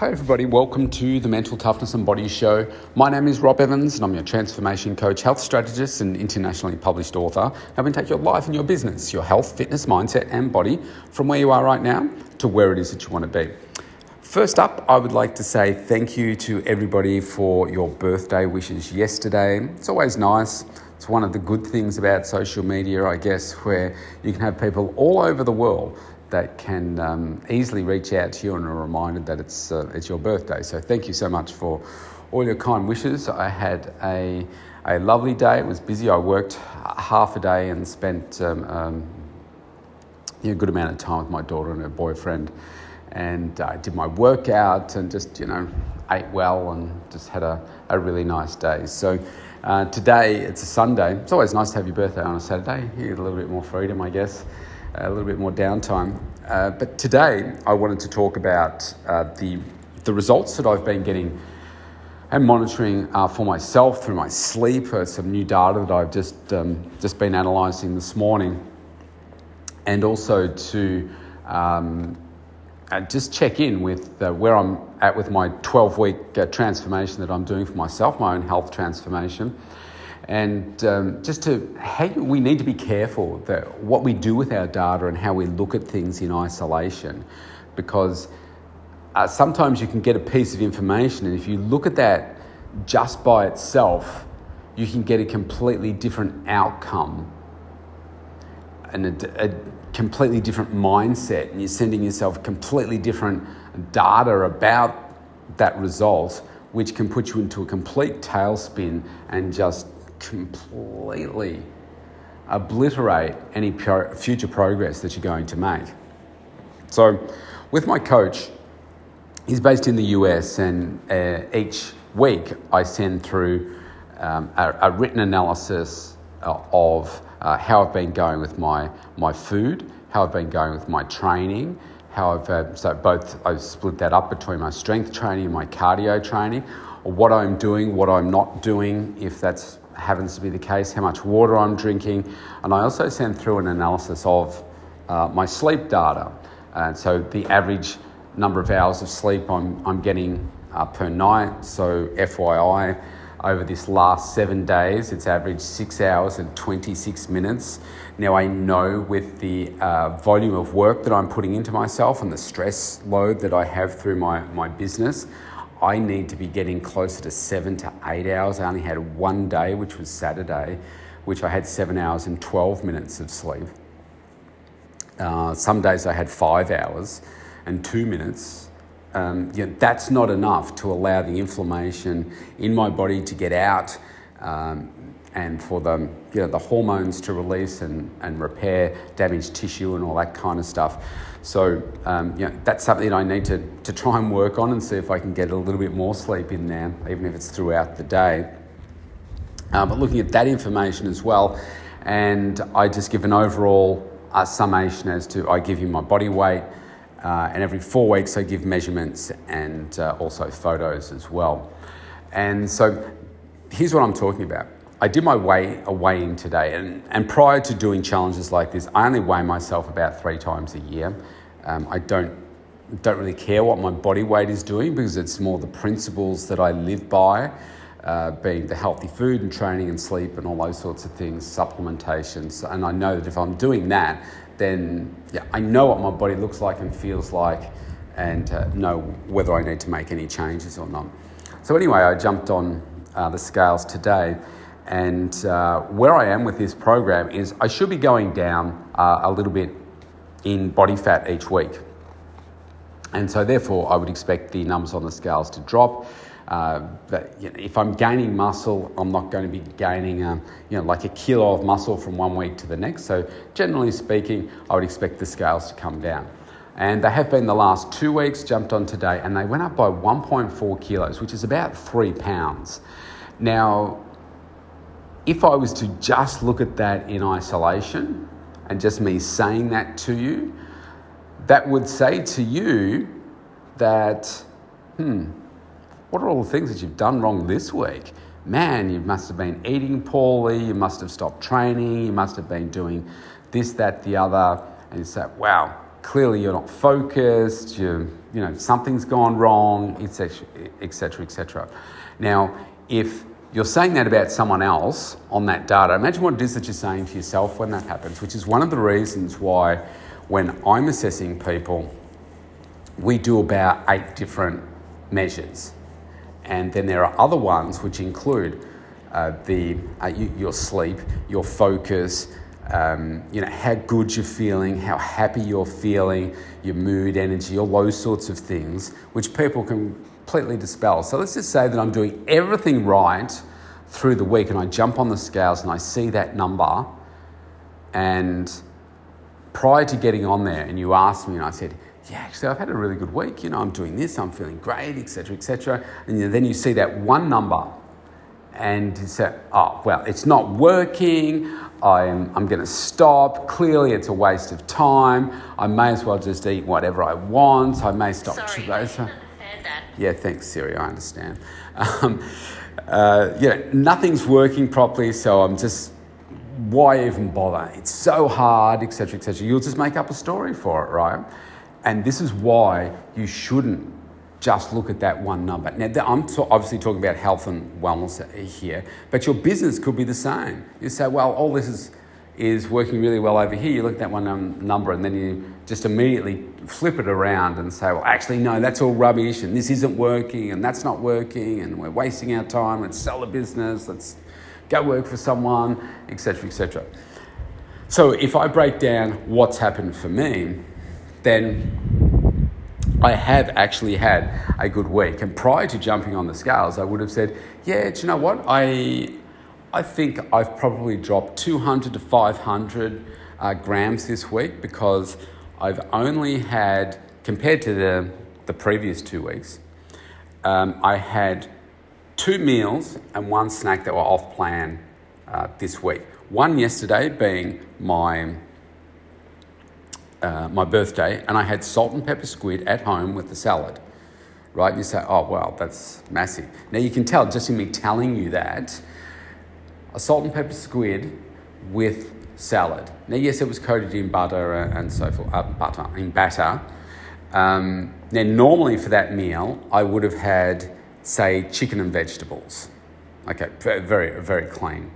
Hi, everybody. Welcome to the Mental Toughness and Body Show. My name is Rob Evans, and I'm your transformation coach, health strategist, and internationally published author, helping take your life and your business, your health, fitness, mindset, and body from where you are right now to where it is that you want to be. First up, I would like to say thank you to everybody for your birthday wishes yesterday. It's always nice. It's one of the good things about social media, I guess, where you can have people all over the world that can um, easily reach out to you and are reminded that it's, uh, it's your birthday. So thank you so much for all your kind wishes. I had a, a lovely day. It was busy. I worked half a day and spent um, um, a good amount of time with my daughter and her boyfriend. And I uh, did my workout and just, you know, ate well and just had a, a really nice day. So uh, today, it's a Sunday. It's always nice to have your birthday on a Saturday. You get a little bit more freedom, I guess a little bit more downtime. Uh, but today I wanted to talk about uh, the, the results that I've been getting and monitoring uh, for myself through my sleep. Uh, some new data that I've just, um, just been analysing this morning. And also to um, uh, just check in with uh, where I'm at with my 12 week transformation that I'm doing for myself, my own health transformation and um, just to we need to be careful that what we do with our data and how we look at things in isolation, because uh, sometimes you can get a piece of information, and if you look at that just by itself, you can get a completely different outcome and a, a completely different mindset, and you're sending yourself completely different data about that result, which can put you into a complete tailspin and just completely obliterate any future progress that you're going to make. So, with my coach, he's based in the US, and uh, each week I send through um, a, a, written analysis uh, of uh, how I've been going with my, my food, how I've been going with my training, how I've uh, so both I've split that up between my strength training and my cardio training, or what I'm doing, what I'm not doing, if that's happens to be the case, how much water I'm drinking, and I also send through an analysis of uh, my sleep data. And so the average number of hours of sleep I'm, I'm getting uh, per night. So, FYI, over this last seven days, it's averaged six hours and 26 minutes. Now, I know with the uh, volume of work that I'm putting into myself and the stress load that I have through my, my business, I need to be getting closer to seven to eight hours. I only had one day, which was Saturday, which I had seven hours and 12 minutes of sleep. Uh, some days I had five hours and two minutes. Um, you know, that's not enough to allow the inflammation in my body to get out um, and for the, you know, the hormones to release and, and repair damaged tissue and all that kind of stuff. So um, you know, that's something that I need to, to try and work on and see if I can get a little bit more sleep in there, even if it's throughout the day. Uh, but looking at that information as well, and I just give an overall uh, summation as to I give you my body weight, uh, and every four weeks I give measurements and uh, also photos as well. And so here's what I'm talking about. I did my weigh, a weigh in today, and, and prior to doing challenges like this, I only weigh myself about three times a year. Um, I don't, don't really care what my body weight is doing because it's more the principles that I live by, uh, being the healthy food and training and sleep and all those sorts of things, supplementations. And I know that if I'm doing that, then yeah, I know what my body looks like and feels like and uh, know whether I need to make any changes or not. So, anyway, I jumped on uh, the scales today and uh, where I am with this program is I should be going down uh, a little bit in body fat each week. And so, therefore, I would expect the numbers on the scales to drop. Uh, but you know, if I'm gaining muscle, I'm not going to be gaining, um, you know, like a kilo of muscle from one week to the next. So, generally speaking, I would expect the scales to come down. And they have been the last two weeks, jumped on today, and they went up by 1.4 kilos, which is about three pounds. Now, if I was to just look at that in isolation and just me saying that to you, that would say to you that, hmm, what are all the things that you've done wrong this week? Man, you must have been eating poorly, you must have stopped training, you must have been doing this, that, the other. And you say, wow, clearly you're not focused, you you know, something's gone wrong, etc., etc., etc. Now, if you're saying that about someone else on that data, imagine what it is that you're saying to yourself when that happens, which is one of the reasons why when I'm assessing people, we do about eight different measures. And then there are other ones which include uh, the, uh, you, your sleep, your focus, um, you know, how good you're feeling, how happy you're feeling, your mood, energy, all those sorts of things, which people can completely dispel. So let's just say that I'm doing everything right through the week and I jump on the scales and I see that number and prior to getting on there and you asked me and I said, yeah, actually I've had a really good week, you know, I'm doing this, I'm feeling great, etc., etc. And then you see that one number and you say, oh, well, it's not working. I'm, I'm going to stop. Clearly, it's a waste of time. I may as well just eat whatever I want. I may stop. Sorry, that. Yeah, thanks, Siri. I understand. Um, uh, nothing's working properly, so I'm just. Why even bother? It's so hard, etc., etc. You'll just make up a story for it, right? And this is why you shouldn't just look at that one number. Now, I'm obviously talking about health and wellness here, but your business could be the same. You say, well, all this is, is working really well over here. You look at that one um, number and then you just immediately flip it around and say, well, actually, no, that's all rubbish and this isn't working and that's not working and we're wasting our time. Let's sell the business. Let's go work for someone, etc., etc. So if I break down what's happened for me, then I have actually had a good week. And prior to jumping on the scales, I would have said, yeah, do you know what? I, I think I've probably dropped 200 to 500 uh, grams this week because I've only had, compared to the, the previous two weeks, um, I had two meals and one snack that were off plan uh, this week. One yesterday being my uh, my birthday, and I had salt and pepper squid at home with the salad. Right? And you say, oh, wow, that's massive. Now you can tell just in me telling you that a salt and pepper squid with salad. Now, yes, it was coated in butter and so forth, uh, butter, in batter. Um, now, normally for that meal, I would have had, say, chicken and vegetables. Okay, very, very clean.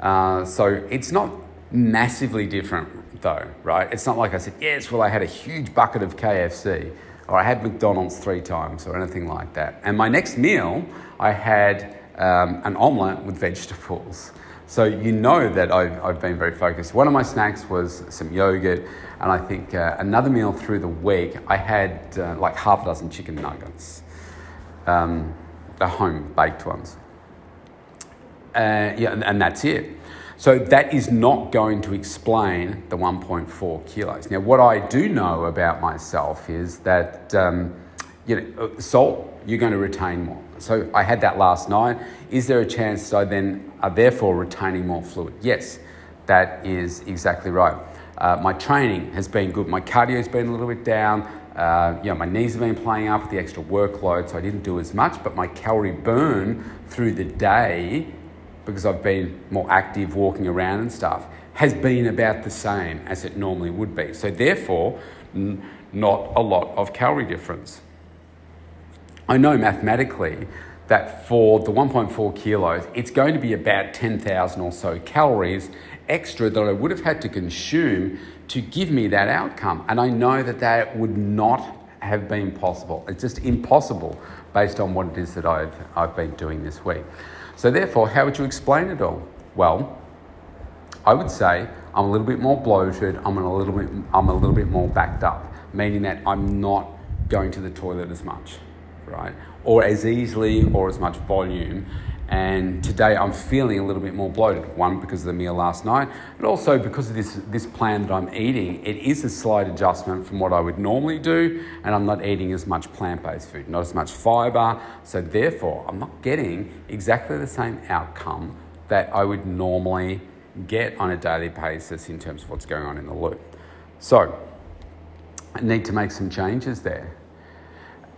Uh, so it's not massively different though, right? It's not like I said, yes, well, I had a huge bucket of KFC or I had McDonald's three times or anything like that. And my next meal, I had um, an omelette with vegetables. So you know that I've, I've been very focused. One of my snacks was some yogurt, and I think uh, another meal through the week, I had uh, like half a dozen chicken nuggets, um, the home baked ones. Uh, yeah, and, that's it. So that is not going to explain the 1.4 kilos. Now, what I do know about myself is that um, you know, uh, salt, you're going to retain more. So I had that last night. Is there a chance that I then are therefore retaining more fluid? Yes, that is exactly right. Uh, my training has been good. My cardio's been a little bit down. Uh, you know, my knees have been playing up with the extra workload, so I didn't do as much. But my calorie burn through the day because I've been more active walking around and stuff, has been about the same as it normally would be. So, therefore, n- not a lot of calorie difference. I know mathematically that for the 1.4 kilos, it's going to be about 10,000 or so calories extra that I would have had to consume to give me that outcome. And I know that that would not have been possible. It's just impossible based on what it is that I've, I've been doing this week. So, therefore, how would you explain it all? Well, I would say I'm a little bit more bloated, I'm a little bit, I'm a little bit more backed up, meaning that I'm not going to the toilet as much, right? Or as easily or as much volume. And today I'm feeling a little bit more bloated. One, because of the meal last night, but also because of this, this plan that I'm eating. It is a slight adjustment from what I would normally do, and I'm not eating as much plant based food, not as much fiber. So, therefore, I'm not getting exactly the same outcome that I would normally get on a daily basis in terms of what's going on in the loop. So, I need to make some changes there.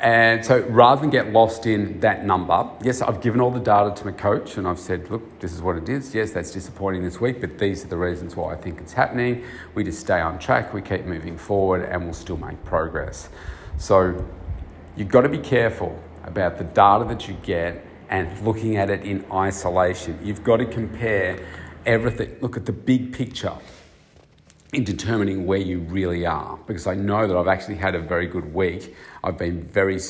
And so rather than get lost in that number, yes, I've given all the data to my coach and I've said, look, this is what it is. Yes, that's disappointing this week, but these are the reasons why I think it's happening. We just stay on track, we keep moving forward, and we'll still make progress. So you've got to be careful about the data that you get and looking at it in isolation. You've got to compare everything, look at the big picture in determining where you really are because I know that I've actually had a very good week. I've been very,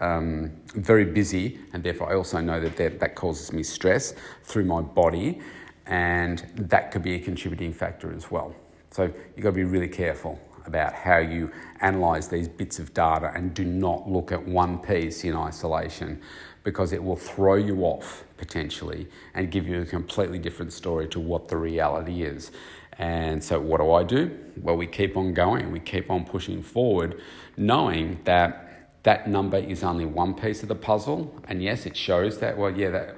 um, very busy, and therefore I also know that, that that causes me stress through my body, and that could be a contributing factor as well. So you've got to be really careful about how you analyze these bits of data and do not look at one piece in isolation because it will throw you off potentially and give you a completely different story to what the reality is. And so, what do I do? Well, we keep on going, we keep on pushing forward, knowing that that number is only one piece of the puzzle. And yes, it shows that, well, yeah, that,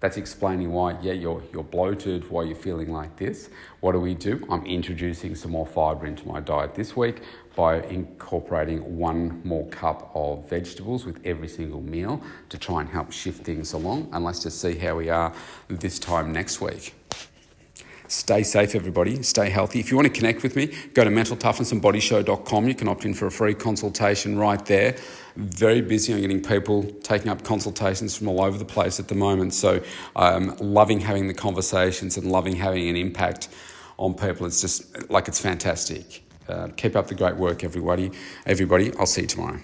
that's explaining why, yeah, you're, you're bloated, why you're feeling like this. What do we do? I'm introducing some more fibre into my diet this week by incorporating one more cup of vegetables with every single meal to try and help shift things along. And let's just see how we are this time next week. Stay safe, everybody. Stay healthy. If you want to connect with me, go to mentaltoughnessandbodyshow.com. You can opt in for a free consultation right there. Very busy. I'm getting people taking up consultations from all over the place at the moment. So I'm loving having the conversations and loving having an impact on people. It's just like it's fantastic. Uh, keep up the great work, everybody. Everybody, I'll see you tomorrow.